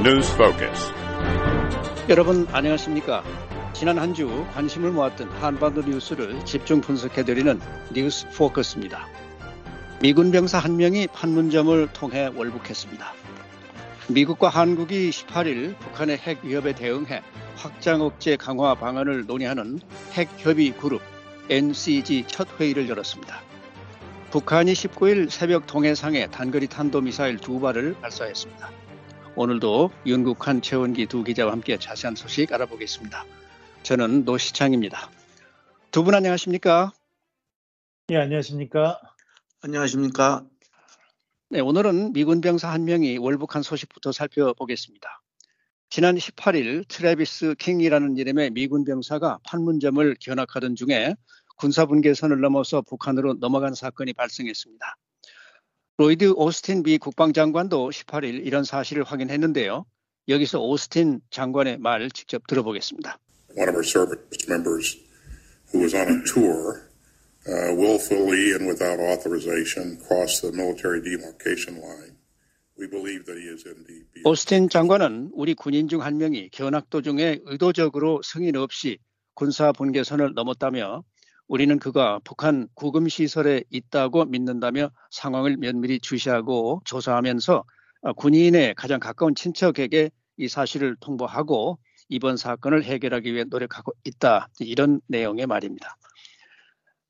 News Focus. 여러분 안녕하십니까? 지난 한 주 관심을 모았던 한반도 뉴스를 집중 분석해 드리는 뉴스 포커스입니다. 미군 병사 한 명이 판문점을 통해 월북했습니다. 미국과 한국이 18일 북한의 핵 위협에 대응해 확장 억제 강화 방안을 논의하는 핵 협의 그룹 NCG 첫 회의를 열었습니다. 북한이 19일 새벽 동해상에 단거리 탄도미사일 두 발을 발사했습니다. 오늘도 윤국한 최원기 두 기자와 함께 자세한 소식 알아보겠습니다. 저는 노시창입니다. 두 분 안녕하십니까? 예, 안녕하십니까? 안녕하십니까? 네, 오늘은 미군 병사 한 명이 월북한 소식부터 살펴보겠습니다. 지난 18일 트래비스 킹이라는 이름의 미군 병사가 판문점을 견학하던 중에 군사분계선을 넘어서 북한으로 넘어간 사건이 발생했습니다. 로이드 오스틴 미 국방장관도 18일 이런 사실을 확인했는데요. 여기서 오스틴 장관의 말 직접 들어보겠습니다. One of our service members who was on a tour uh, willfully and without authorization crossed the military demarcation line. We believe that he is indeed. 오스틴 장관은 우리 군인 중 한 명이 견학 도중에 의도적으로 승인 없이 군사 분계선을 넘었다며 우리는 그가 북한 구금 시설에 있다고 믿는다며 상황을 면밀히 주시하고 조사하면서 군인의 가장 가까운 친척에게 이 사실을 통보하고 이번 사건을 해결하기 위해 노력하고 있다. 이런 내용의 말입니다.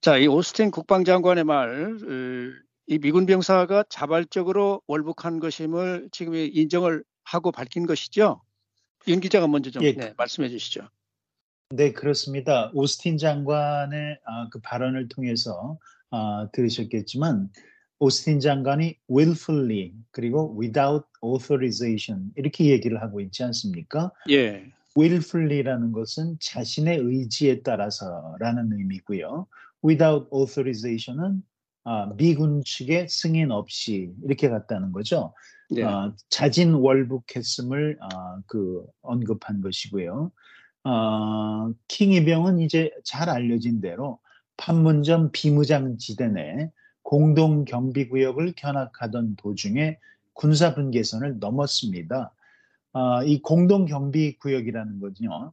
자, 이 오스틴 국방장관의 말, 이 미군 병사가 자발적으로 월북한 것임을 지금 인정을 하고 밝힌 것이죠. 윤 기자가 먼저 좀 예. 네, 말씀해 주시죠. 네, 그렇습니다. 오스틴 장관의 아, 그 발언을 통해서 아, 들으셨겠지만 오스틴 장관이 willfully 그리고 without authorization 이렇게 얘기를 하고 있지 않습니까? 예, willfully라는 것은 자신의 의지에 따라서라는 의미고요. without authorization은 아, 미군 측의 승인 없이 이렇게 갔다는 거죠. 네, 아, 자진 월북했음을 아, 그 언급한 것이고요. 아, 킹이병은 이제 잘 알려진 대로 판문점 비무장 지대 내 공동 경비 구역을 견학하던 도중에 군사 분계선을 넘었습니다. 아, 이 공동 경비 구역이라는 거는요.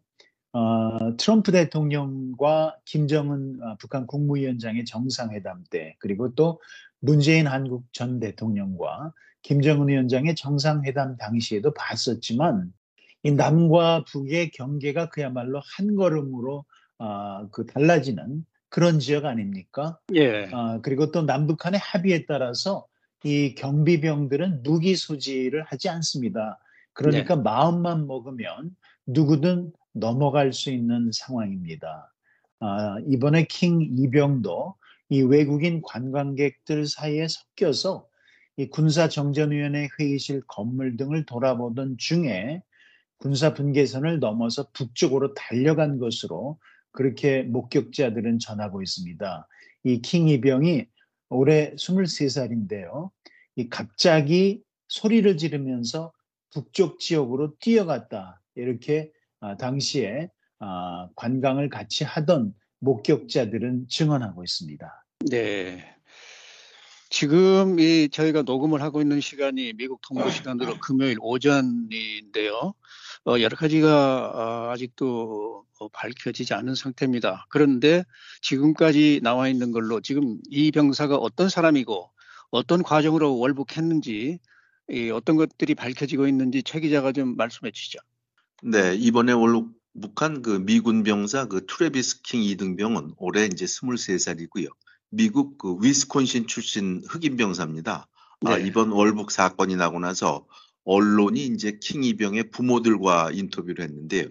어, 트럼프 대통령과 김정은 아, 북한 국무위원장의 정상회담 때 그리고 또 문재인 한국 전 대통령과 김정은 위원장의 정상회담 당시에도 봤었지만 이 남과 북의 경계가 그야말로 한 걸음으로 아, 그 달라지는 그런 지역 아닙니까? 예, 아, 그리고 또 남북 한의 합의에 따라서 이 경비병들은 무기 소지를 하지 않습니다. 그러니까 마음만 먹으면 누구든 넘어갈 수 있는 상황입니다. 아, 이번에 킹 이병도 이 외국인 관광객들 사이에 섞여서 이 군사정전위원회 회의실 건물 등을 돌아보던 중에 군사 분계선을 넘어서 북쪽으로 달려간 것으로 그렇게 목격자들은 전하고 있습니다. 이 킹 이병이 올해 23살인데요. 이 갑자기 소리를 지르면서 북쪽 지역으로 뛰어갔다. 이렇게 아, 당시에 아, 관광을 같이 하던 목격자들은 증언하고 있습니다. 네. 지금 이 저희가 녹음을 하고 있는 시간이 미국 통보 시간으로 금요일 오전인데요. 어, 여러 가지가 어, 아직도 어, 밝혀지지 않은 상태입니다. 그런데 지금까지 나와 있는 걸로 지금 이 병사가 어떤 사람이고 어떤 과정으로 월북했는지 이 어떤 것들이 밝혀지고 있는지 최 기자가 좀 말씀해 주시죠. 네, 이번에 월북한 그 미군 병사 그 트레비스 킹 이등병은 올해 이제 23살이고요. 미국 그 위스콘신 출신 흑인 병사입니다. 아, 네. 이번 월북 사건이 나고 나서 언론이 이제 킹 이병의 부모들과 인터뷰를 했는데요.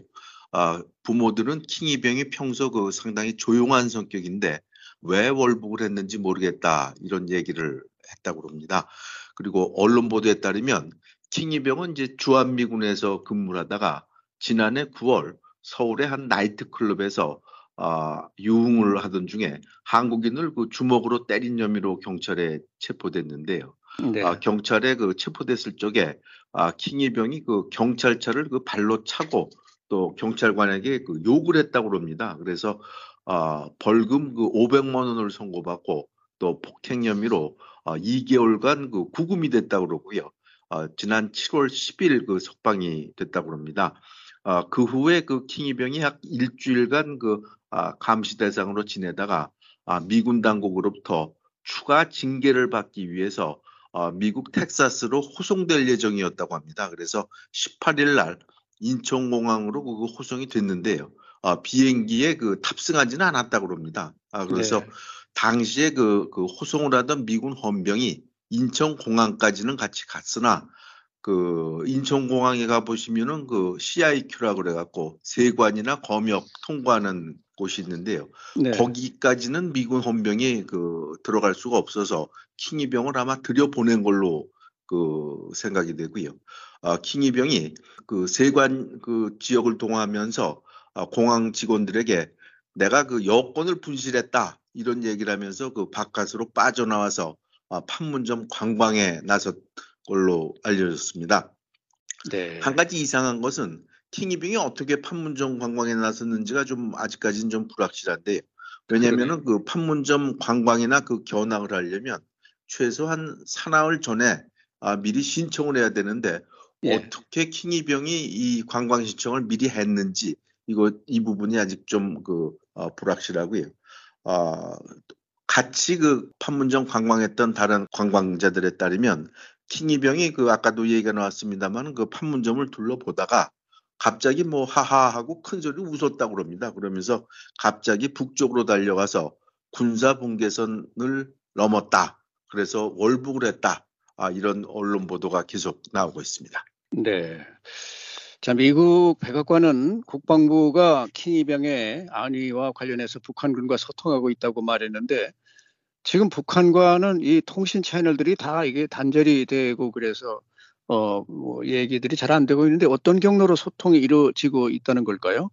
아, 부모들은 킹 이병이 평소 그 상당히 조용한 성격인데 왜 월북을 했는지 모르겠다 이런 얘기를 했다고 합니다. 그리고 언론 보도에 따르면 킹 이병은 이제 주한미군에서 근무를 하다가 지난해 9월 서울의 한 나이트클럽에서 아, 유흥을 하던 중에 한국인을 그 주먹으로 때린 혐의로 경찰에 체포됐는데요. 네. 아, 경찰에 그 체포됐을 적에 아, 킹이병이 그 경찰차를 그 발로 차고 또 경찰관에게 그 욕을 했다고 합니다. 그래서 아, 벌금 그 500만 원을 선고받고 또 폭행 혐의로 아, 2개월간 그 구금이 됐다고 그러고요. 어, 지난 7월 10일 그 석방이 됐다고 합니다. 어, 그 후에 그 킹이병이 약 일주일간 그 아, 감시 대상으로 지내다가 아, 미군 당국으로부터 추가 징계를 받기 위해서 어, 미국 텍사스로 호송될 예정이었다고 합니다. 그래서 18일 날 인천공항으로 그 호송이 됐는데요. 어, 비행기에 그 탑승하지는 않았다고 합니다. 아, 그래서 네. 당시에 그, 그 호송을 하던 미군 헌병이 인천공항까지는 같이 갔으나 그 인천공항에 가 보시면은 그 CIQ라고 그래갖고 세관이나 검역 통과하는 곳이 있는데요. 네. 거기까지는 미군 헌병이 그 들어갈 수가 없어서 킹이병을 아마 들여보낸 걸로 그 생각이 되고요. 아, 킹이병이 그 세관 그 지역을 통하면서 아, 공항 직원들에게 내가 그 여권을 분실했다 이런 얘기를 하면서 그 바깥으로 빠져나와서 아, 판문점 관광에 나섰 걸로 알려졌습니다. 네. 한 가지 이상한 것은 킹이병이 어떻게 판문점 관광에 나섰는지가 좀 아직까지는 좀 불확실한데 왜냐하면은 그 판문점 관광이나 그 견학을 하려면 최소한 사나흘 전에 아, 미리 신청을 해야 되는데 예. 어떻게 킹이병이 이 관광 신청을 미리 했는지 이거 이 부분이 아직 좀그 어, 불확실하고요. 어, 같이 그 판문점 관광했던 다른 관광자들에 따르면 킹이병이 그 아까도 얘기가 나왔습니다만 그 판문점을 둘러보다가 갑자기 뭐 하하 하고 큰 소리 웃었다고 그럽니다. 그러면서 갑자기 북쪽으로 달려가서 군사 분계선을 넘었다. 그래서 월북을 했다. 아, 이런 언론 보도가 계속 나오고 있습니다. 네. 자, 미국 백악관은 국방부가 킹이병의 안위와 관련해서 북한군과 소통하고 있다고 말했는데 지금 북한과는 이 통신 채널들이 다 이게 단절이 되고 그래서 어, 뭐 얘기들이 잘 안 되고 있는데 어떤 경로로 소통이 이루어지고 있다는 걸까요?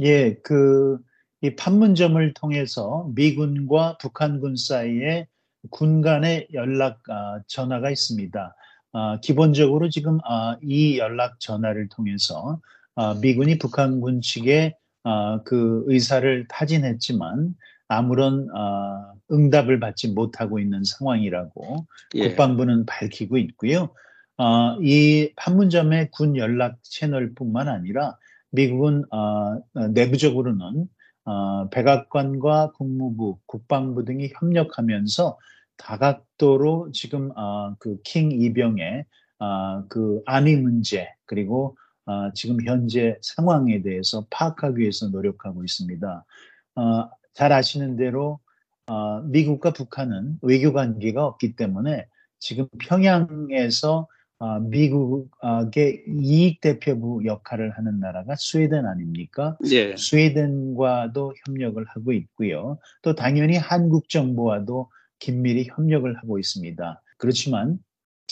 예, 그, 이 판문점을 통해서 미군과 북한군 사이에 군 간의 연락 아, 전화가 있습니다. 아, 기본적으로 지금 아, 이 연락 전화를 통해서 아, 미군이 북한군 측에 아, 그 의사를 타진했지만 아무런 어, 응답을 받지 못하고 있는 상황이라고 예. 국방부는 밝히고 있고요. 어, 이 판문점의 군 연락 채널뿐만 아니라 미국은 어, 내부적으로는 어, 백악관과 국무부, 국방부 등이 협력하면서 다각도로 지금 어, 그킹 이병의 어, 그 안위 문제 그리고 어, 지금 현재 상황에 대해서 파악하기 위해서 노력하고 있습니다. 어, 잘 아시는 대로 어, 미국과 북한은 외교 관계가 없기 때문에 지금 평양에서 어, 미국의 이익 대표부 역할을 하는 나라가 스웨덴 아닙니까? 예. 스웨덴과도 협력을 하고 있고요. 또 당연히 한국 정부와도 긴밀히 협력을 하고 있습니다. 그렇지만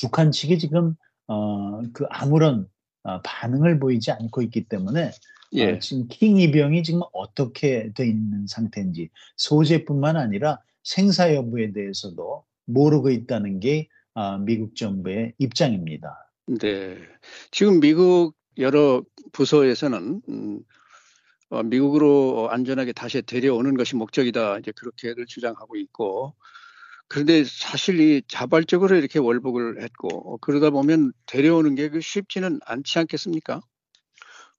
북한 측이 지금 어, 그 아무런 어, 반응을 보이지 않고 있기 때문에 예. 어, 지금 킹 이병이 지금 어떻게 돼 있는 상태인지 소재뿐만 아니라 생사 여부에 대해서도 모르고 있다는 게 어, 미국 정부의 입장입니다. 네, 지금 미국 여러 부서에서는 음, 어, 미국으로 안전하게 다시 데려오는 것이 목적이다 이제 그렇게들 주장하고 있고 그런데 사실 이 자발적으로 이렇게 월북을 했고 그러다 보면 데려오는 게그 쉽지는 않지 않겠습니까?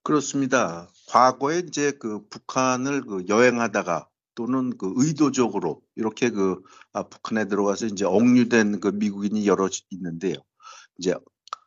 그렇습니다. 과거에 이제 그 북한을 그 여행하다가 또는 그 의도적으로 이렇게 그 아, 북한에 들어가서 이제 억류된 그 미국인이 여러 있는데요. 이제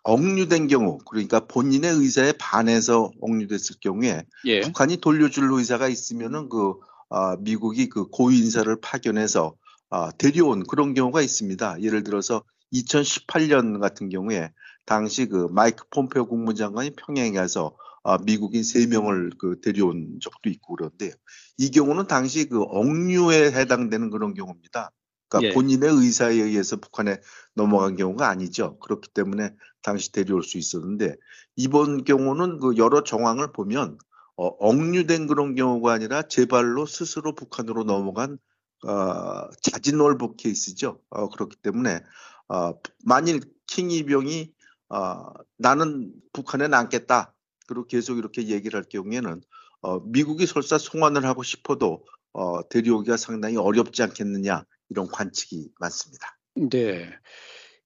억류된 경우 그러니까 본인의 의사에 반해서 억류됐을 경우에 예. 북한이 돌려줄 의사가 있으면은 그 아, 미국이 그 고위 인사를 파견해서 아, 데려온 그런 경우가 있습니다. 예를 들어서 2018년 같은 경우에 당시 그 마이크 폼페오 국무장관이 평양에 가서 아, 미국인 3명을 그 데려온 적도 있고 그런데 이 경우는 당시 그 억류에 해당되는 그런 경우입니다. 그러니까 예. 본인의 의사에 의해서 북한에 넘어간 경우가 아니죠. 그렇기 때문에 당시 데려올 수 있었는데 이번 경우는 그 여러 정황을 보면 어, 억류된 그런 경우가 아니라 제 발로 스스로 북한으로 넘어간 어, 자진월북 케이스죠. 어, 그렇기 때문에 어, 만일 킹 이병이 어, 나는 북한에 남겠다. 그리고 계속 이렇게 얘기를 할 경우에는 어, 미국이 설사 송환을 하고 싶어도 어, 데려오기가 상당히 어렵지 않겠느냐 이런 관측이 많습니다. 네.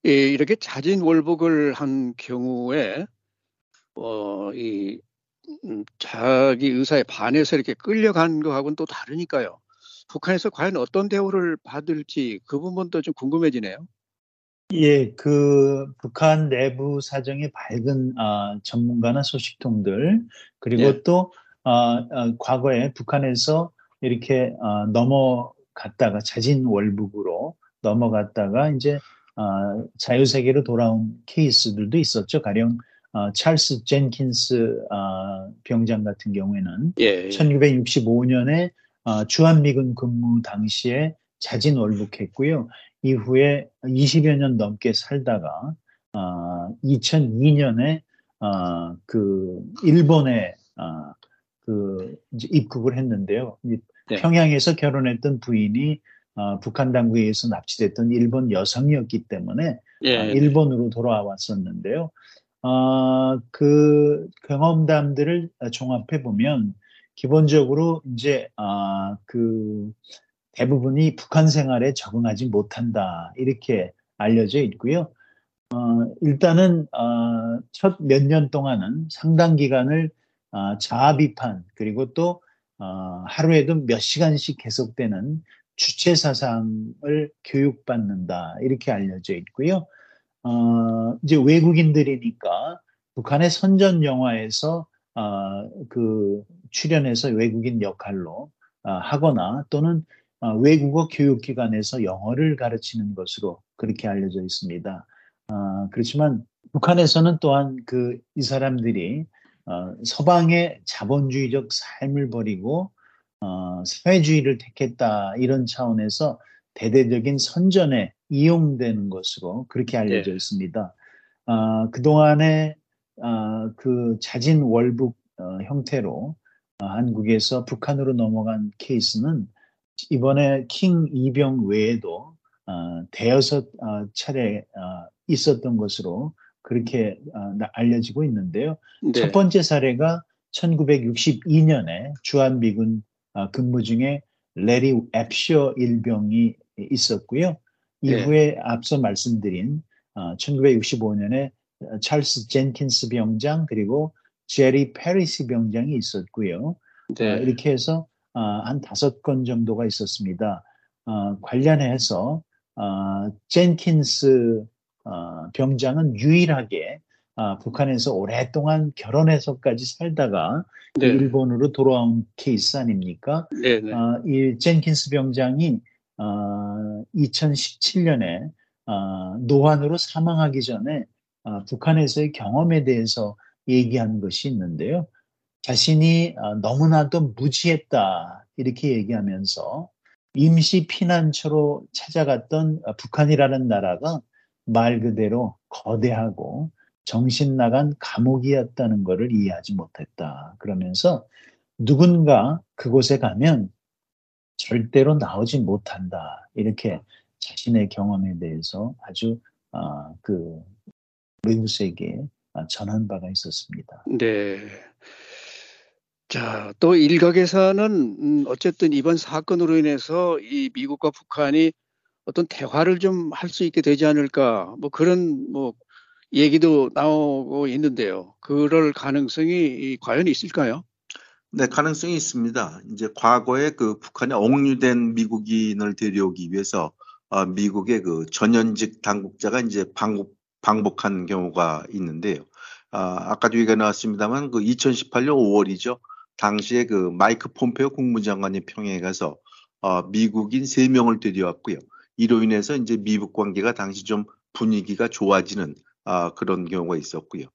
예, 이렇게 자진 월북을 한 경우에 어, 이 음, 자기 의사에 반해서 이렇게 끌려간 거하고는 또 다르니까요. 북한에서 과연 어떤 대우를 받을지 그 부분도 좀 궁금해지네요. 예, 그 북한 내부 사정이 밝은 아, 전문가나 소식통들 그리고 예. 또 아, 아, 과거에 북한에서 이렇게 아, 넘어갔다가 자진 월북으로 넘어갔다가 이제 아, 자유 세계로 돌아온 케이스들도 있었죠. 가령 아, 찰스 젠킨스 아, 병장 같은 경우에는 예, 1965년에 아, 주한미군 근무 당시에 자진 월북했고요. 이후에 20여 년 넘게 살다가 아, 2002년에 아, 그 일본에 아, 그 이제 입국을 했는데요. 이 네. 평양에서 결혼했던 부인이 아, 북한 당국에 의해서 납치됐던 일본 여성이었기 때문에 예, 아, 일본으로 돌아왔었는데요. 아, 그 경험담들을 종합해 보면 기본적으로 이제 아, 그 대부분이 북한 생활에 적응하지 못한다 이렇게 알려져 있고요. 어, 일단은 어, 첫 몇 년 동안은 상당 기간을 어, 자아 비판 그리고 또 어, 하루에도 몇 시간씩 계속되는 주체 사상을 교육받는다 이렇게 알려져 있고요. 어, 이제 외국인들이니까 북한의 선전 영화에서 어, 그 출연해서 외국인 역할로 어, 하거나 또는 어, 외국어 교육기관에서 영어를 가르치는 것으로 그렇게 알려져 있습니다. 어, 그렇지만 북한에서는 또한 그 이 사람들이 어, 서방의 자본주의적 삶을 버리고 어, 사회주의를 택했다 이런 차원에서 대대적인 선전에 이용되는 것으로 그렇게 알려져 네. 있습니다. 아, 그동안에 아, 그 자진 월북 어, 형태로 어, 한국에서 북한으로 넘어간 케이스는 이번에 킹 이병 외에도 어, 대여섯 어, 차례 어, 있었던 것으로 그렇게 어, 나- 알려지고 있는데요. 네. 첫 번째 사례가 1962년에 주한미군 어, 근무 중에 래리 앱셔 일병이 있었고요. 네. 이후에 앞서 말씀드린 1965년에 찰스 젠킨스 병장 그리고 제리 패리시 병장이 있었고요. 네. 어, 이렇게 해서 어, 한 다섯 건 정도가 있었습니다. 어, 관련해서 어, 젠킨스 어, 병장은 유일하게 아, 북한에서 오랫동안 결혼해서까지 살다가 네. 일본으로 돌아온 케이스 아닙니까? 네. 네. 아, 이 젠킨스 병장이 아, 2017년에 아, 노환으로 사망하기 전에 아, 북한에서의 경험에 대해서 얘기한 것이 있는데요. 자신이 아, 너무나도 무지했다 이렇게 얘기하면서 임시 피난처로 찾아갔던 아, 북한이라는 나라가 말 그대로 거대하고 정신 나간 감옥이었다는 것을 이해하지 못했다. 그러면서 누군가 그곳에 가면 절대로 나오지 못한다. 이렇게 자신의 경험에 대해서 아주 아, 그 외국세계에 아, 전한 바가 있었습니다. 네. 자, 또 일각에서는 음, 어쨌든 이번 사건으로 인해서 이 미국과 북한이 어떤 대화를 좀 할 수 있게 되지 않을까 뭐 그런 뭐 얘기도 나오고 있는데요. 그럴 가능성이 이- 과연 있을까요? 네, 가능성이 있습니다. 이제 과거에 그 북한에 억류된 미국인을 데려오기 위해서 어, 미국의 그 전현직 당국자가 이제 방북, 방북한 경우가 있는데요. 아, 아까도 얘기가 나왔습니다만 그 2018년 5월이죠. 당시에 그 마이크 폼페오 국무장관이 평양에 가서 어, 미국인 3명을 데려왔고요. 이로 인해서 이제 미북 관계가 당시 좀 분위기가 좋아지는 아, 그런 경우가 있었고요.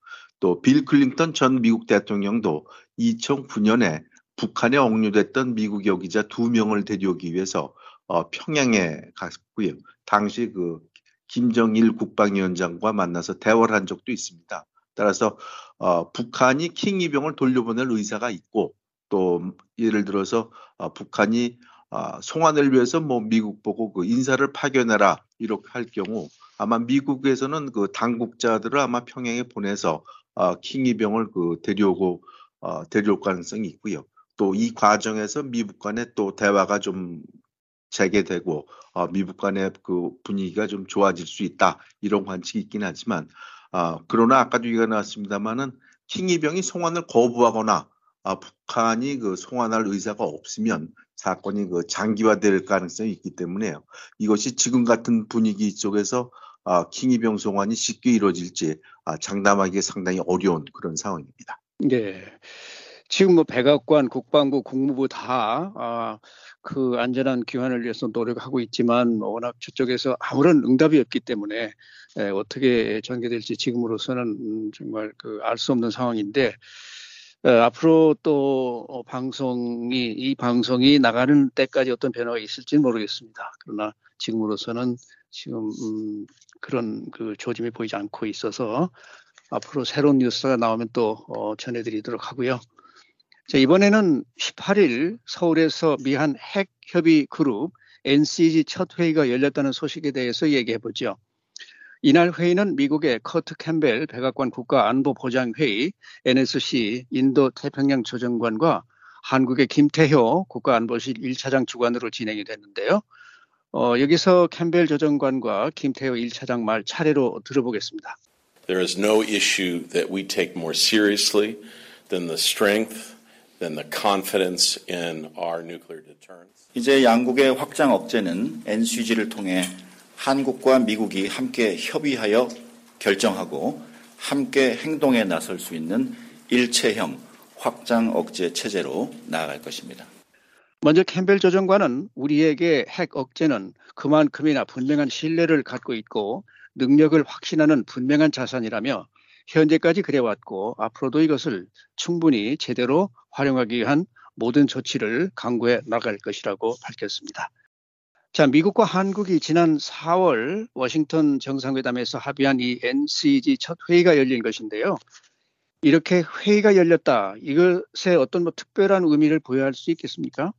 또 빌 클린턴 전 미국 대통령도 2009년에 북한에 억류됐던 미국 여기자 두 명을 데려오기 위해서 어, 평양에 갔고요. 당시 그 김정일 국방위원장과 만나서 대화를 한 적도 있습니다. 따라서 어, 북한이 킹이병을 돌려보낼 의사가 있고 또 예를 들어서 어, 북한이 어, 송환을 위해서 뭐 미국 보고 그 인사를 파견해라 이렇게 할 경우 아마 미국에서는 그 당국자들을 아마 평양에 보내서 어, 킹이병을 그 데려오고 어, 데려올 가능성이 있고요. 또 이 과정에서 미국 간의 또 대화가 좀 재개되고 어, 미국 간의 그 분위기가 좀 좋아질 수 있다 이런 관측이 있긴 하지만 어, 그러나 아까도 얘기가 나왔습니다만은 킹이병이 송환을 거부하거나 아, 북한이 그 송환할 의사가 없으면 사건이 그 장기화될 가능성이 있기 때문에요. 이것이 지금 같은 분위기 속에서 아, 킹이병 송환이 쉽게 이루어질지 아, 장담하기 상당히 어려운 그런 상황입니다. 네. 지금 뭐 백악관, 국방부, 국무부 다, 아, 그 안전한 귀환을 위해서 노력하고 있지만 워낙 저쪽에서 아무런 응답이 없기 때문에 에, 어떻게 전개될지 지금으로서는 음, 정말 그 알 수 없는 상황인데 에, 앞으로 또 어, 방송이 이 방송이 나가는 때까지 어떤 변화가 있을지는 모르겠습니다. 그러나 지금으로서는 지금 음, 그런 그 조짐이 보이지 않고 있어서 앞으로 새로운 뉴스가 나오면 또 어, 전해드리도록 하고요. 자, 이번에는 18일 서울에서 미한 핵 협의 그룹 NCG 첫 회의가 열렸다는 소식에 대해서 얘기해 보죠. 이날 회의는 미국의 커트 캠벨 백악관 국가안보보장회의 NSC 인도 태평양 조정관과 한국의 김태효 국가안보실 1차장 주관으로 진행이 됐는데요. 어, 여기서 캠벨 조정관과 김태효 1차장 말 차례로 들어보겠습니다. There is no issue that we take more seriously than the strength 이제 양국의 확장 억제는 NCG를 통해 한국과 미국이 함께 협의하여 결정하고 함께 행동에 나설 수 있는 일체형 확장 억제 체제로 나아갈 것입니다. 먼저 캠벨 조정관은 우리에게 핵 억제는 그만큼이나 분명한 신뢰를 갖고 있고 능력을 확신하는 분명한 자산이라며 현재까지 그래왔고 앞으로도 이것을 충분히 제대로 활용하기 위한 모든 조치를 강구해 나갈 것이라고 밝혔습니다. 자, 미국과 한국이 지난 4월 워싱턴 정상회담에서 합의한 이 NCG 첫 회의가 열린 것인데요. 이렇게 회의가 열렸다. 이것에 어떤 뭐 특별한 의미를 부여할 수 있겠습니까?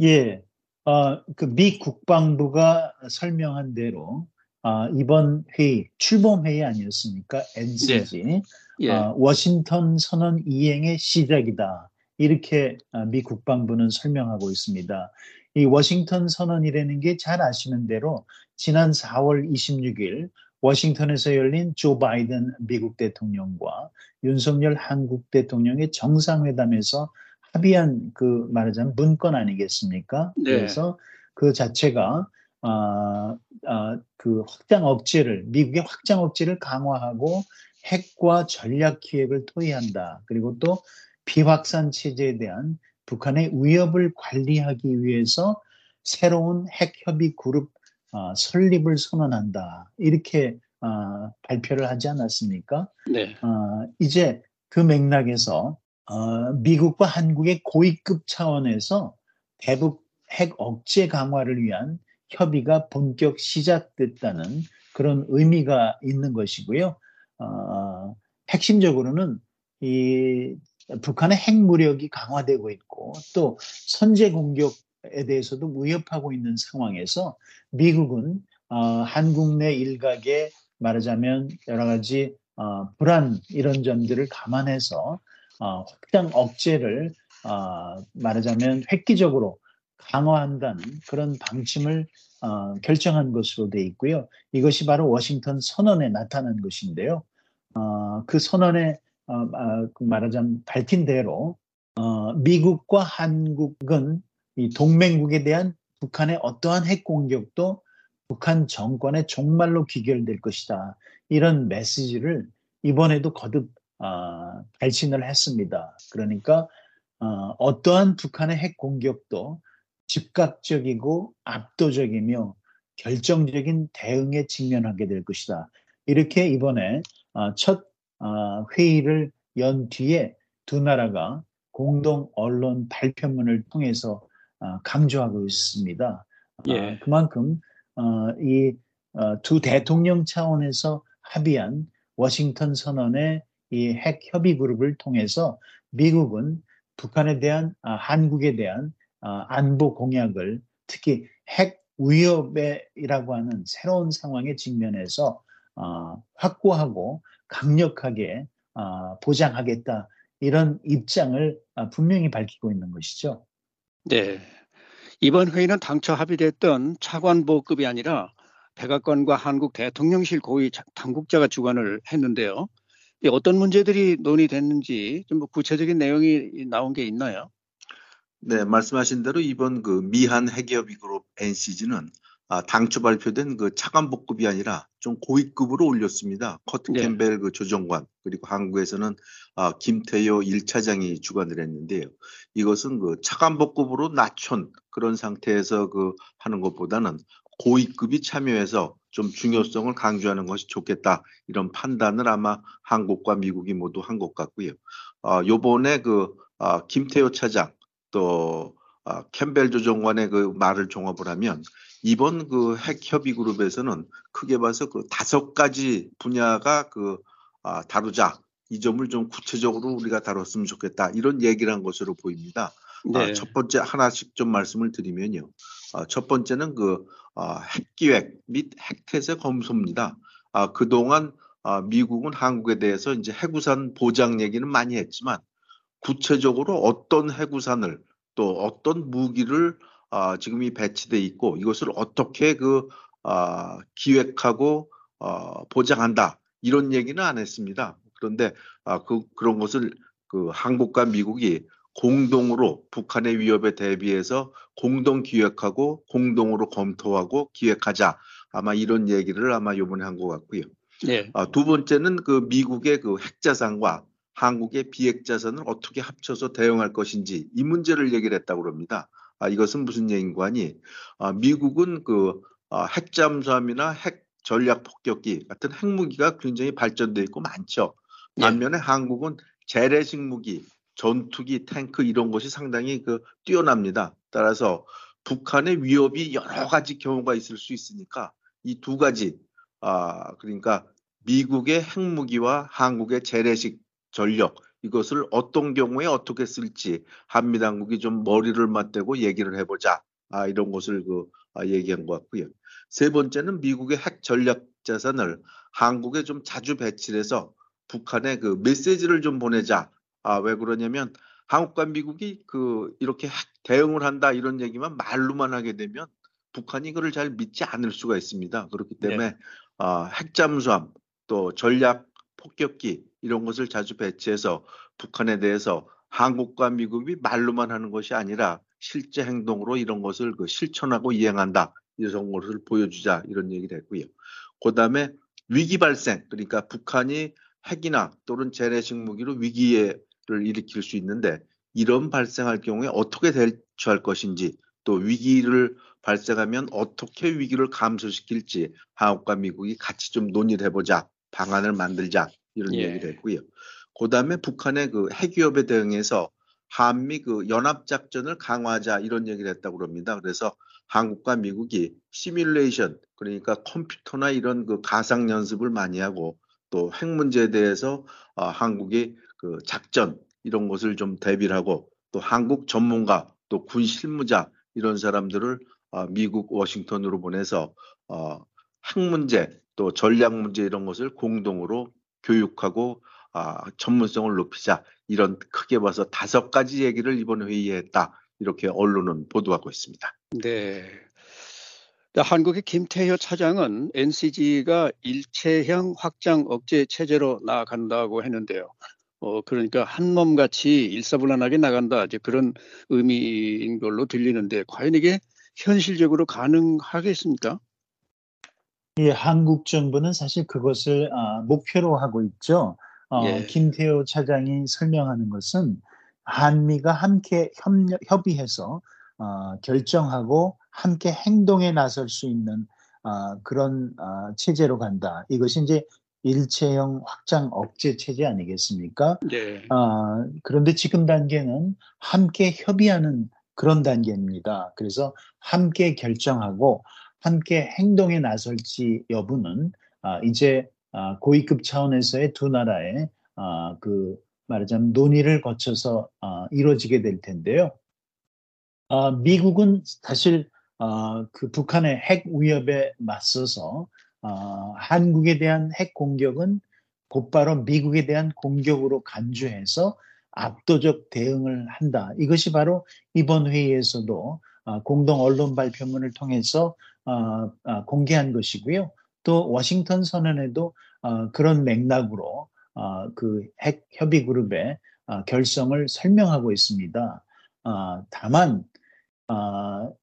예. 어, 그 미 국방부가 설명한 대로 아, 이번 회의, 출범 회의 아니었습니까? NCG. 네. 예. 아, 워싱턴 선언 이행의 시작이다. 이렇게 아, 미 국방부는 설명하고 있습니다. 이 워싱턴 선언이라는 게 잘 아시는 대로 지난 4월 26일 워싱턴에서 열린 조 바이든 미국 대통령과 윤석열 한국 대통령의 정상회담에서 합의한 그 말하자면 문건 아니겠습니까? 네. 그래서 그 자체가 아, 아, 그 확장 억제를 미국의 확장 억제를 강화하고 핵과 전략 기획을 토의한다. 그리고 또 비확산 체제에 대한 북한의 위협을 관리하기 위해서 새로운 핵 협의 그룹 어, 설립을 선언한다. 이렇게 어, 발표를 하지 않았습니까? 네. 어, 이제 그 맥락에서 어, 미국과 한국의 고위급 차원에서 대북 핵 억제 강화를 위한 협의가 본격 시작됐다는 그런 의미가 있는 것이고요. 어, 핵심적으로는 이 북한의 핵무력이 강화되고 있고 또 선제 공격에 대해서도 위협하고 있는 상황에서 미국은 어, 한국 내 일각에 말하자면 여러 가지 어, 불안 이런 점들을 감안해서 어, 확장 억제를 어, 말하자면 획기적으로 강화한다는 그런 방침을 어, 결정한 것으로 되어 있고요. 이것이 바로 워싱턴 선언에 나타난 것인데요. 어, 그 선언에 어, 어, 그 말하자면 밝힌 대로 어, 미국과 한국은 이 동맹국에 대한 북한의 어떠한 핵 공격도 북한 정권의 종말로 귀결될 것이다. 이런 메시지를 이번에도 거듭 어, 발신을 했습니다. 그러니까 어, 어떠한 북한의 핵 공격도 즉각적이고 압도적이며 결정적인 대응에 직면하게 될 것이다. 이렇게 이번에 어, 첫 어, 회의를 연 뒤에 두 나라가 공동 언론 발표문을 통해서 어, 강조하고 있습니다. 예. 그만큼 이 두 대통령 차원에서 합의한 워싱턴 선언의 이 핵 협의 그룹을 통해서 미국은 북한에 대한 한국에 대한 어, 안보 공약을 특히 핵 위협이라고 하는 새로운 상황에 직면해서 어, 확고하고 강력하게 어, 보장하겠다 이런 입장을 분명히 밝히고 있는 것이죠. 네. 이번 회의는 당초 합의됐던 차관보급이 아니라 백악관과 한국 대통령실 고위 당국자가 주관을 했는데요. 어떤 문제들이 논의됐는지 좀뭐 구체적인 내용이 나온 게 있나요? 네, 말씀하신 대로 이번 그 미한 핵협의 그룹 NCG는 아, 당초 발표된 그 차관복급이 아니라 좀 고위급으로 올렸습니다. 커트 네. 캠벨 그 조정관 그리고 한국에서는 아, 김태효 1차장이 주관을 했는데요. 이것은 그 차관복급으로 낮춘 그런 상태에서 그 하는 것보다는 고위급이 참여해서 좀 중요성을 강조하는 것이 좋겠다 이런 판단을 아마 한국과 미국이 모두 한 것 같고요. 어, 요번에 그 어, 김태호 차장 또 어, 캠벨 조정관의 그 말을 종합을 하면 이번 그 핵협의 그룹에서는 크게 봐서 그 다섯 가지 분야가 그 아, 다루자 이 점을 좀 구체적으로 우리가 다뤘으면 좋겠다 이런 얘기를 한 것으로 보입니다. 아, 네. 아, 첫 번째 하나씩 좀 말씀을 드리면요. 아, 첫 번째는 그 아, 핵기획 및 핵태세 검소입니다. 아, 그동안 아, 미국은 한국에 대해서 이제 해구산 보장 얘기는 많이 했지만 구체적으로 어떤 해구산을 또 어떤 무기를 아, 지금 이 배치돼 있고 이것을 어떻게 그 아, 기획하고 어, 보장한다 이런 얘기는 안 했습니다. 그런데 아, 그 그런 것을 그 한국과 미국이 공동으로 북한의 위협에 대비해서 공동 기획하고 공동으로 검토하고 기획하자 아마 이런 얘기를 아마 요번에 한 것 같고요. 네. 아, 두 번째는 그 미국의 그 핵자산과 한국의 비핵자산을 어떻게 합쳐서 대응할 것인지 이 문제를 얘기를 했다고 합니다. 아, 이것은 무슨 얘기인가 하니 아, 미국은 그 아, 핵잠수함이나 핵 전략 폭격기 같은 핵무기가 굉장히 발전돼 있고 많죠. 네. 반면에 네. 한국은 재래식 무기, 전투기, 탱크 이런 것이 상당히 그 뛰어납니다. 따라서 북한의 위협이 여러 가지 경우가 있을 수 있으니까 이 두 가지 아 그러니까 미국의 핵무기와 한국의 재래식 전력 이것을 어떤 경우에 어떻게 쓸지 한미 당국이 좀 머리를 맞대고 얘기를 해보자 아 이런 것을 그 아, 얘기한 것 같고요. 세 번째는 미국의 핵 전략 자산을 한국에 좀 자주 배치해서 북한에 그 메시지를 좀 보내자 아, 왜 그러냐면 한국과 미국이 그 이렇게 대응을 한다 이런 얘기만 말로만 하게 되면 북한이 그걸 잘 믿지 않을 수가 있습니다. 그렇기 네. 때문에 네. 어, 핵잠수함 또 전략 폭격기 이런 것을 자주 배치해서 북한에 대해서 한국과 미국이 말로만 하는 것이 아니라 실제 행동으로 이런 것을 그 실천하고 이행한다 이런 것을 보여주자 이런 얘기를 했고요. 그다음에 위기 발생 그러니까 북한이 핵이나 또는 재래식 무기로 위기에 를 일으킬 수 있는데 이런 발생할 경우에 어떻게 대처할 것인지 또 위기를 발생하면 어떻게 위기를 감소시킬지 한국과 미국이 같이 좀 논의를 해보자 방안을 만들자 이런 예. 얘기를 했고요. 그다음에 북한의 그 핵위협에 대응해서 한미 그 연합 작전을 강화하자 이런 얘기를 했다고 그럽니다. 그래서 한국과 미국이 시뮬레이션 그러니까 컴퓨터나 이런 그 가상 연습을 많이 하고 또 핵 문제에 대해서 어, 한국이 그 작전 이런 것을 좀 대비를 하고 또 한국 전문가 또 군 실무자 이런 사람들을 어, 미국 워싱턴으로 보내서 어, 핵 문제 또 전략 문제 이런 것을 공동으로 교육하고 아, 전문성을 높이자 이런 크게 봐서 다섯 가지 얘기를 이번 회의에 했다 이렇게 언론은 보도하고 있습니다. 네. 한국의 김태효 차장은 NCG가 일체형 확장 억제 체제로 나아간다고 했는데요. 어, 그러니까 한 몸같이 일사불란하게 나간다. 이제 그런 의미인 걸로 들리는데, 과연 이게 현실적으로 가능하겠습니까? 예, 한국 정부는 사실 그것을 아, 목표로 하고 있죠. 어, 예. 김태호 차장이 설명하는 것은 한미가 함께 협력, 협의해서 어, 결정하고 함께 행동에 나설 수 있는 어, 그런 어, 체제로 간다. 이것이 이제 일체형 확장 억제 체제 아니겠습니까? 네. 아, 그런데 지금 단계는 함께 협의하는 그런 단계입니다. 그래서 함께 결정하고 함께 행동에 나설지 여부는 아, 이제 아, 고위급 차원에서의 두 나라의 아, 그 말하자면 논의를 거쳐서 아, 이루어지게 될 텐데요. 아, 미국은 사실 아, 그 북한의 핵 위협에 맞서서 어, 한국에 대한 핵 공격은 곧바로 미국에 대한 공격으로 간주해서 압도적 대응을 한다. 이것이 바로 이번 회의에서도 어, 공동 언론 발표문을 통해서 어, 공개한 것이고요. 또 워싱턴 선언에도 그런 맥락으로 그 핵 협의 그룹의 결성을 설명하고 있습니다. 다만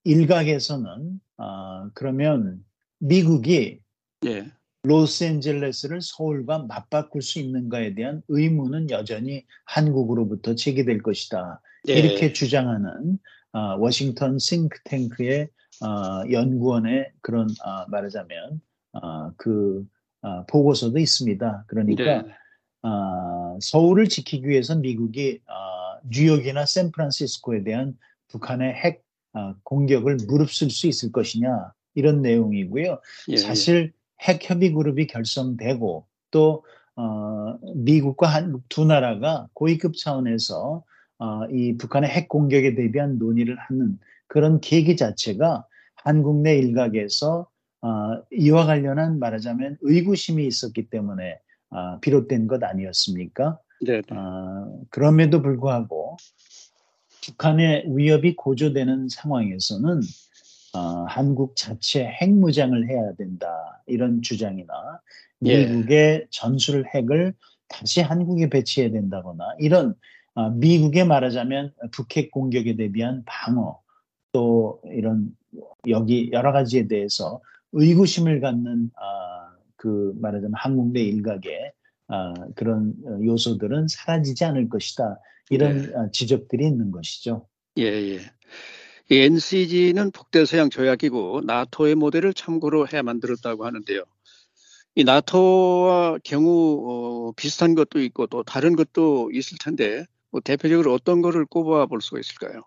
일각에서는 그러면 미국이 예. 로스앤젤레스를 서울과 맞바꿀 수 있는가에 대한 의문은 여전히 한국으로부터 제기될 것이다. 예. 이렇게 주장하는 어, 워싱턴 싱크탱크의 어, 연구원의 그런 어, 말하자면 어, 그 어, 보고서도 있습니다. 그러니까 네. 어, 서울을 지키기 위해서 미국이 뉴욕이나 샌프란시스코에 대한 북한의 핵 공격을 무릅쓸 수 있을 것이냐 이런 내용이고요. 예, 사실 핵 협의 그룹이 결성되고 또 미국과 한국 두 나라가 고위급 차원에서 어, 이 북한의 핵 공격에 대비한 논의를 하는 그런 계기 자체가 한국 내 일각에서 어, 이와 관련한 말하자면 의구심이 있었기 때문에 어, 비롯된 것 아니었습니까? 네. 어, 그럼에도 불구하고 북한의 위협이 고조되는 상황에서는 어, 한국 자체 핵무장을 해야 된다 이런 주장이나 예. 미국의 예. 전술 핵을 다시 한국에 배치해야 된다거나 이런 어, 미국에 말하자면 북핵 공격에 대비한 방어 또 이런 여기 여러 가지에 대해서 의구심을 갖는 아, 그 말하자면 한국 내 일각의 아, 그런 요소들은 사라지지 않을 것이다 이런 네. 아, 지적들이 있는 것이죠. 예, 예. NCG는 북대서양 조약기구 나토의 모델을 참고로 해 만들었다고 하는데요. 이 나토와 경우 어, 비슷한 것도 있고 또 다른 것도 있을 텐데 뭐 대표적으로 어떤 거를 꼽아 볼 수가 있을까요?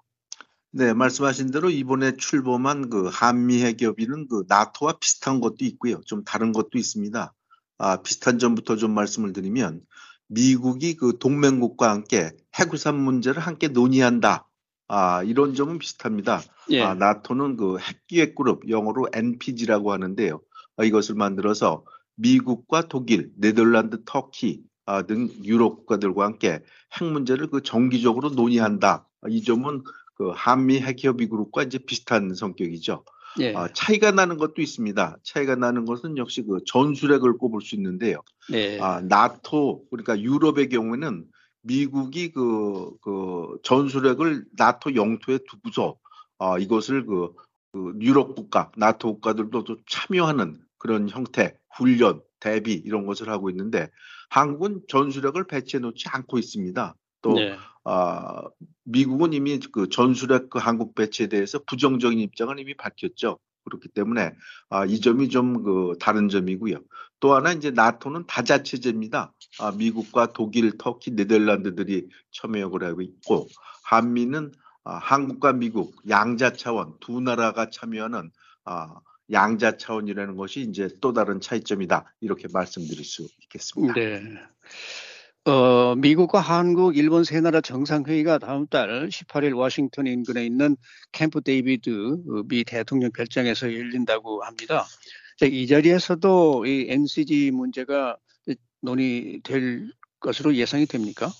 네, 말씀하신 대로 이번에 출범한 그 한미 핵협의는 그 나토와 비슷한 것도 있고요. 좀 다른 것도 있습니다. 아, 비슷한 점부터 좀 말씀을 드리면 미국이 그 동맹국과 함께 핵우산 문제를 함께 논의한다. 아, 이런 점은 비슷합니다. 예. 아, 나토는 그 핵기획 그룹 영어로 NPG라고 하는데요. 아, 이것을 만들어서 미국과 독일, 네덜란드, 터키, 아, 등 유럽 국가들과 함께 핵 문제를 그 정기적으로 논의한다. 이 점은 그 한미 핵협의 그룹과 이제 비슷한 성격이죠. 예. 어, 차이가 나는 것도 있습니다. 차이가 나는 것은 역시 그 전술핵을 꼽을 수 있는데요. 예. 아, 나토 그러니까 유럽의 경우에는 미국이 그, 그 전술핵을 나토 영토에 두고서 어, 이것을 그, 그 유럽 국가, 나토 국가들도 참여하는 그런 형태, 훈련, 대비 이런 것을 하고 있는데 한국은 전술핵을 배치해 놓지 않고 있습니다. 또 네. 어, 미국은 이미 그 전술핵 그 한국 배치에 대해서 부정적인 입장을 이미 밝혔죠. 그렇기 때문에 아, 이 점이 좀 그 다른 점이고요. 또 하나 이제 나토는 다자체제입니다. 아, 미국과 독일, 터키, 네덜란드들이 참여를 하고 있고 한미는 아, 한국과 미국 양자 차원 두 나라가 참여하는 아, 양자 차원이라는 것이 이제 또 다른 차이점이다. 이렇게 말씀드릴 수 있겠습니다. 네. 어, 미국과 한국, 일본 세 나라 정상회의가 다음 달 18일 워싱턴 인근에 있는 캠프 데이비드 미 대통령 별장에서 열린다고 합니다. 이 자리에서도 이 NCG 문제가 논의될 것으로 예상이 됩니까?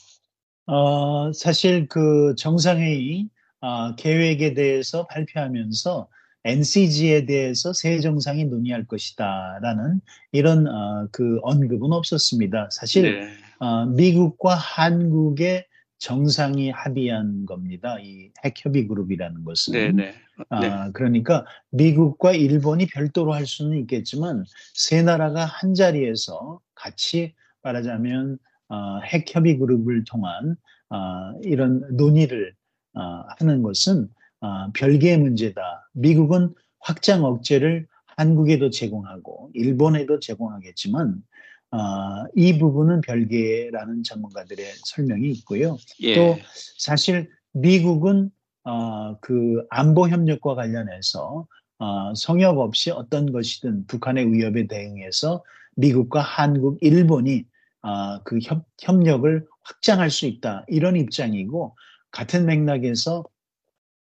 어, 사실 그 정상회의 어, 계획에 대해서 발표하면서 NCG에 대해서 새 정상이 논의할 것이다라는 이런 어, 그 언급은 없었습니다. 사실 네. 어, 미국과 한국의 정상이 합의한 겁니다. 이 핵협의 그룹이라는 것은. 네네. 네. 아, 네. 그러니까 미국과 일본이 별도로 할 수는 있겠지만 세 나라가 한 자리에서 같이 말하자면 어, 핵협의 그룹을 통한 어, 이런 논의를 어, 하는 것은 어, 별개의 문제다. 미국은 확장 억제를 한국에도 제공하고 일본에도 제공하겠지만 어, 이 부분은 별개라는 전문가들의 설명이 있고요. 예. 또 사실 미국은 어, 그 안보 협력과 관련해서 어, 성역 없이 어떤 것이든 북한의 위협에 대응해서 미국과 한국, 일본이 어, 그 협, 협력을 확장할 수 있다 이런 입장이고 같은 맥락에서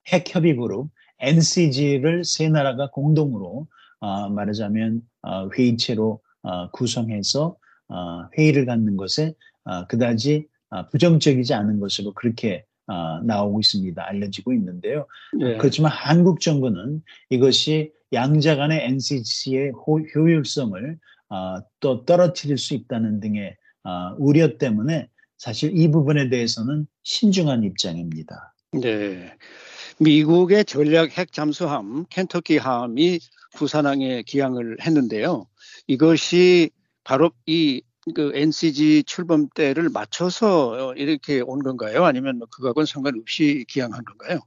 핵협의 그룹 NCG를 세 나라가 공동으로 어, 말하자면 어, 회의체로 어, 구성해서 어, 회의를 갖는 것에 어, 그다지 어, 부정적이지 않은 것으로 그렇게 어, 나오고 있습니다. 알려지고 있는데요. 네. 그렇지만 한국 정부는 이것이 양자 간의 NCC의 효율성을 어, 또 떨어뜨릴 수 있다는 등의 어, 우려 때문에 사실 이 부분에 대해서는 신중한 입장입니다. 네. 미국의 전략 핵 잠수함 켄터키함이 부산항에 기항을 했는데요. 이것이 바로 이 그 NCG 출범 때를 맞춰서 이렇게 온 건가요? 아니면 뭐 그거하고는 상관없이 기항한 건가요?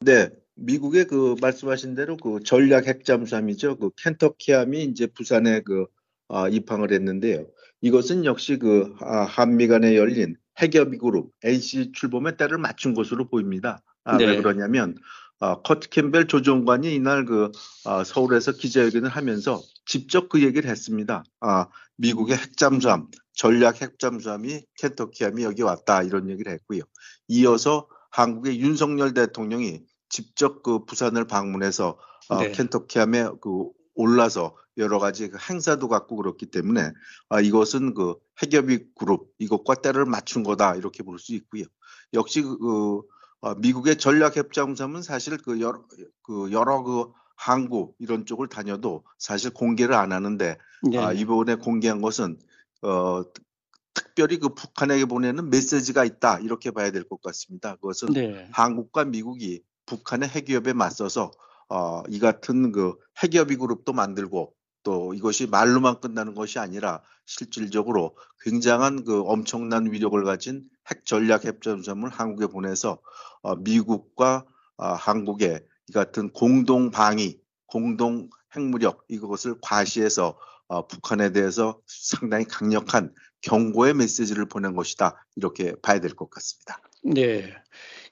네, 미국의 그 말씀하신 대로 그 전략 핵잠수함이죠. 그 켄터키함이 이제 부산에 그 아, 입항을 했는데요. 이것은 역시 그 아, 한미 간에 열린 핵협의 그룹 NC 출범의 때를 맞춘 것으로 보입니다. 아, 네. 왜 그러냐면 어, 커트 캠벨 조정관이 이날 그 어, 서울에서 기자회견을 하면서 직접 그 얘기를 했습니다. 아, 미국의 핵잠수함, 전략 핵잠수함이 켄터키함이 여기 왔다 이런 얘기를 했고요. 이어서 한국의 윤석열 대통령이 직접 그 부산을 방문해서 어, 네. 켄터키함에 그 올라서 여러 가지 그 행사도 갖고 그렇기 때문에 아, 이것은 그 핵협의 그룹 이것과 때를 맞춘 거다 이렇게 볼 수 있고요. 역시 그, 그 어, 미국의 전략 협정섬은 사실 그 여러 그 여러 그 항구 이런 쪽을 다녀도 사실 공개를 안 하는데 네. 아, 이번에 공개한 것은 어, 특별히 그 북한에게 보내는 메시지가 있다 이렇게 봐야 될 것 같습니다. 그것은 네. 한국과 미국이 북한의 핵위협에 맞서서 어, 이 같은 그 핵협의 그룹도 만들고 또 이것이 말로만 끝나는 것이 아니라 실질적으로 굉장한 그 엄청난 위력을 가진 핵 전략 협전점을 한국에 보내서 어, 미국과 어, 한국의 이 같은 공동 방위, 공동 핵무력 이것을 과시해서 어, 북한에 대해서 상당히 강력한 경고의 메시지를 보낸 것이다 이렇게 봐야 될 것 같습니다. 네.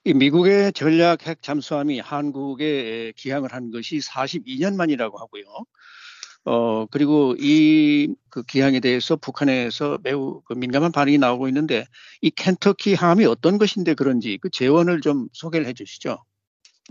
이 미국의 전략 핵 잠수함이 한국에 기항을 한 것이 42년 만이라고 하고요. 어, 그리고 이 그 기항에 대해서 북한에서 매우 그 민감한 반응이 나오고 있는데 이 켄터키 함이 어떤 것인데 그런지 그 재원을 좀 소개를 해 주시죠.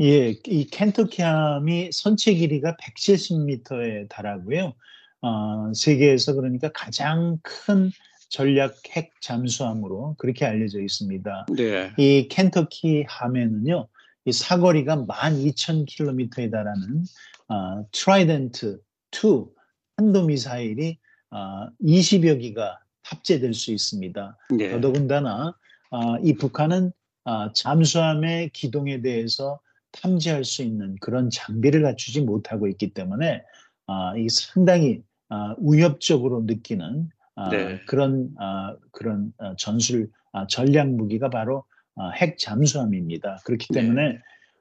예, 이 켄터키 함이 선체 길이가 170m에 달하고요. 어, 세계에서 그러니까 가장 큰 전략 핵 잠수함으로 그렇게 알려져 있습니다. 네. 이 켄터키 함에는요, 이 사거리가 12,000km에 달하는 어, 트라이덴트 2 탄도미사일이 어, 20여 기가 탑재될 수 있습니다. 네. 더더군다나 어, 이 북한은 어, 잠수함의 기동에 대해서 탐지할 수 있는 그런 장비를 갖추지 못하고 있기 때문에 어, 이 상당히 어, 위협적으로 느끼는 어, 네. 그런 어, 그런 어, 전술 어, 전략 무기가 바로 어, 핵 잠수함입니다. 그렇기 네. 때문에 네.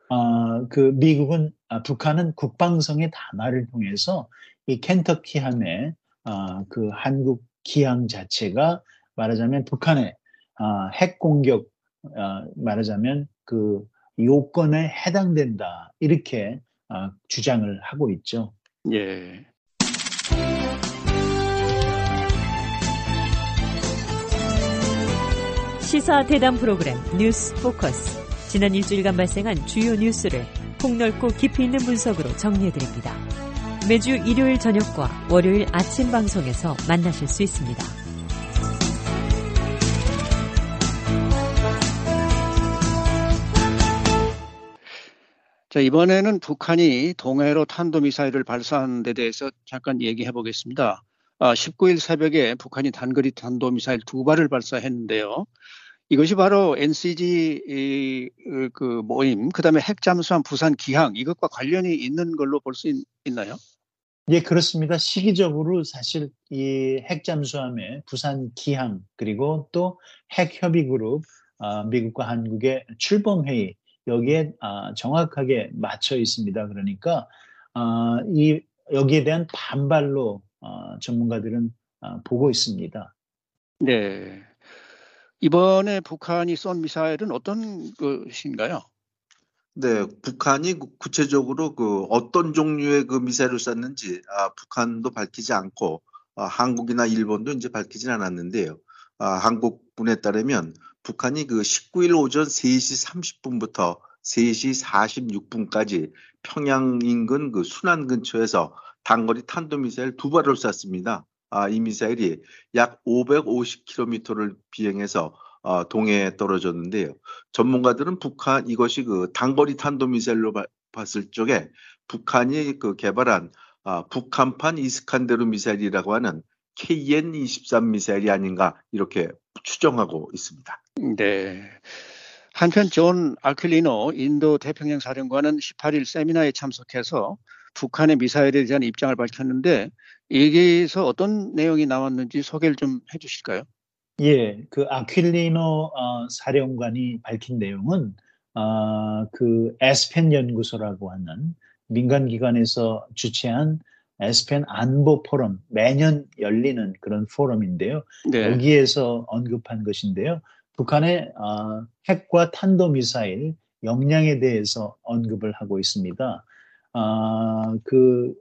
어, 그 미국은 아, 북한은 국방성의 단화를 통해서 이 켄터키 함의 어, 그 한국 기항 자체가 말하자면 북한의 어, 핵 공격 어, 말하자면 그 요건에 해당된다 이렇게 어, 주장을 하고 있죠. 예. 시사 대담 프로그램 뉴스 포커스. 지난 일주일간 발생한 주요 뉴스를 폭넓고 깊이 있는 분석으로 정리해드립니다. 매주 일요일 저녁과 월요일 아침 방송에서 만나실 수 있습니다. 자, 이번에는 북한이 동해로 탄도미사일을 발사한 데 대해서 잠깐 얘기해 보겠습니다. 아, 19일 새벽에 북한이 단거리 탄도미사일 두 발을 발사했는데요. 이것이 바로 NCG 그 모임, 그 다음에 핵잠수함 부산 기항 이것과 관련이 있는 걸로 볼 수 있나요? 예, 그렇습니다. 시기적으로 사실 이 핵잠수함의 부산 기항 그리고 또 핵협의그룹 어, 미국과 한국의 출범회의 여기에 어, 정확하게 맞춰 있습니다. 그러니까 어, 이 여기에 대한 반발로 어, 전문가들은 어, 보고 있습니다. 네. 이번에 북한이 쏜 미사일은 어떤 것인가요? 네, 북한이 구체적으로 그 어떤 종류의 그 미사일을 쐈는지 아, 북한도 밝히지 않고 아, 한국이나 일본도 이제 밝히진 않았는데요. 아, 한국군에 따르면 북한이 그 19일 오전 3시 30분부터 3시 46분까지 평양 인근 그 순안 근처에서 단거리 탄도미사일 두 발을 쐈습니다. 아, 이 미사일이 약 550km를 비행해서 어, 동해에 떨어졌는데요. 전문가들은 북한 이것이 그 단거리 탄도 미사일로 바, 봤을 적에 북한이 그 개발한 아, 북한판 이스칸데르 미사일이라고 하는 KN-23 미사일이 아닌가 이렇게 추정하고 있습니다. 네. 한편 존 아퀼리노 인도 태평양 사령관은 18일 세미나에 참석해서 북한의 미사일에 대한 입장을 밝혔는데 여기에서 어떤 내용이 나왔는지 소개를 좀 해주실까요? 예, 그 아퀼리노 어, 사령관이 밝힌 내용은 어, 그 아스펜 연구소라고 하는 민간 기관에서 주최한 에스펜 안보 포럼 매년 열리는 그런 포럼인데요. 네. 여기에서 언급한 것인데요. 북한의 어, 핵과 탄도 미사일 역량에 대해서 언급을 하고 있습니다. 어, 그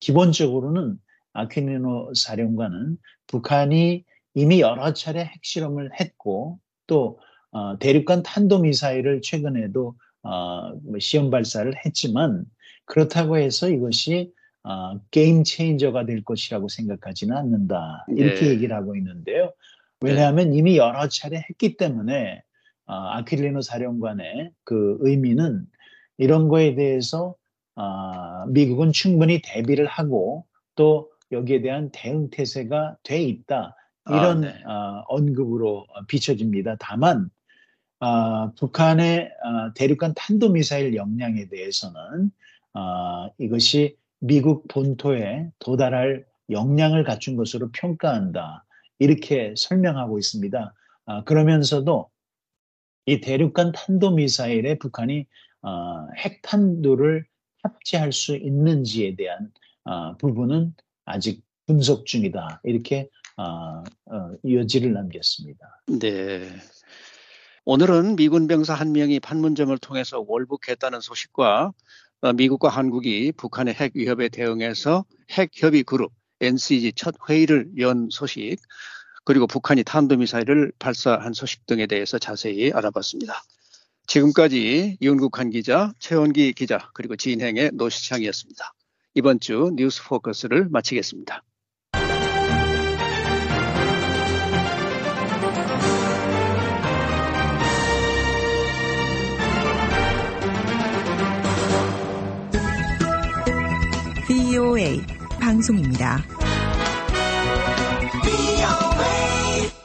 기본적으로는 아퀴니노 사령관은 북한이 이미 여러 차례 핵실험을 했고 또 어, 대륙간 탄도 미사일을 최근에도 어, 뭐 시험 발사를 했지만 그렇다고 해서 이것이 어, 게임 체인저가 될 것이라고 생각하지는 않는다. 이렇게 네. 얘기를 하고 있는데요. 왜냐하면 이미 여러 차례 했기 때문에 어, 아킬리노 사령관의 그 의미는 이런 거에 대해서 어, 미국은 충분히 대비를 하고 또 여기에 대한 대응 태세가 돼 있다. 이런 아, 네. 어, 언급으로 비춰집니다. 다만 어, 북한의 어, 대륙간 탄도미사일 역량에 대해서는 어, 이것이 미국 본토에 도달할 역량을 갖춘 것으로 평가한다. 이렇게 설명하고 있습니다. 아, 그러면서도 이 대륙간 탄도미사일에 북한이 어, 핵탄두를 합체할 수 있는지에 대한 어, 부분은 아직 분석 중이다. 이렇게 어, 어, 여지를 남겼습니다. 네. 오늘은 미군 병사 한 명이 판문점을 통해서 월북했다는 소식과 어, 미국과 한국이 북한의 핵 위협에 대응해서 핵 협의 그룹 NCG 첫 회의를 연 소식 그리고 북한이 탄도미사일을 발사한 소식 등에 대해서 자세히 알아봤습니다. 지금까지 이은국한 기자, 최원기 기자 그리고 진행의 노시창이었습니다. 이번 주 뉴스 포커스를 마치겠습니다. VOA 방송입니다.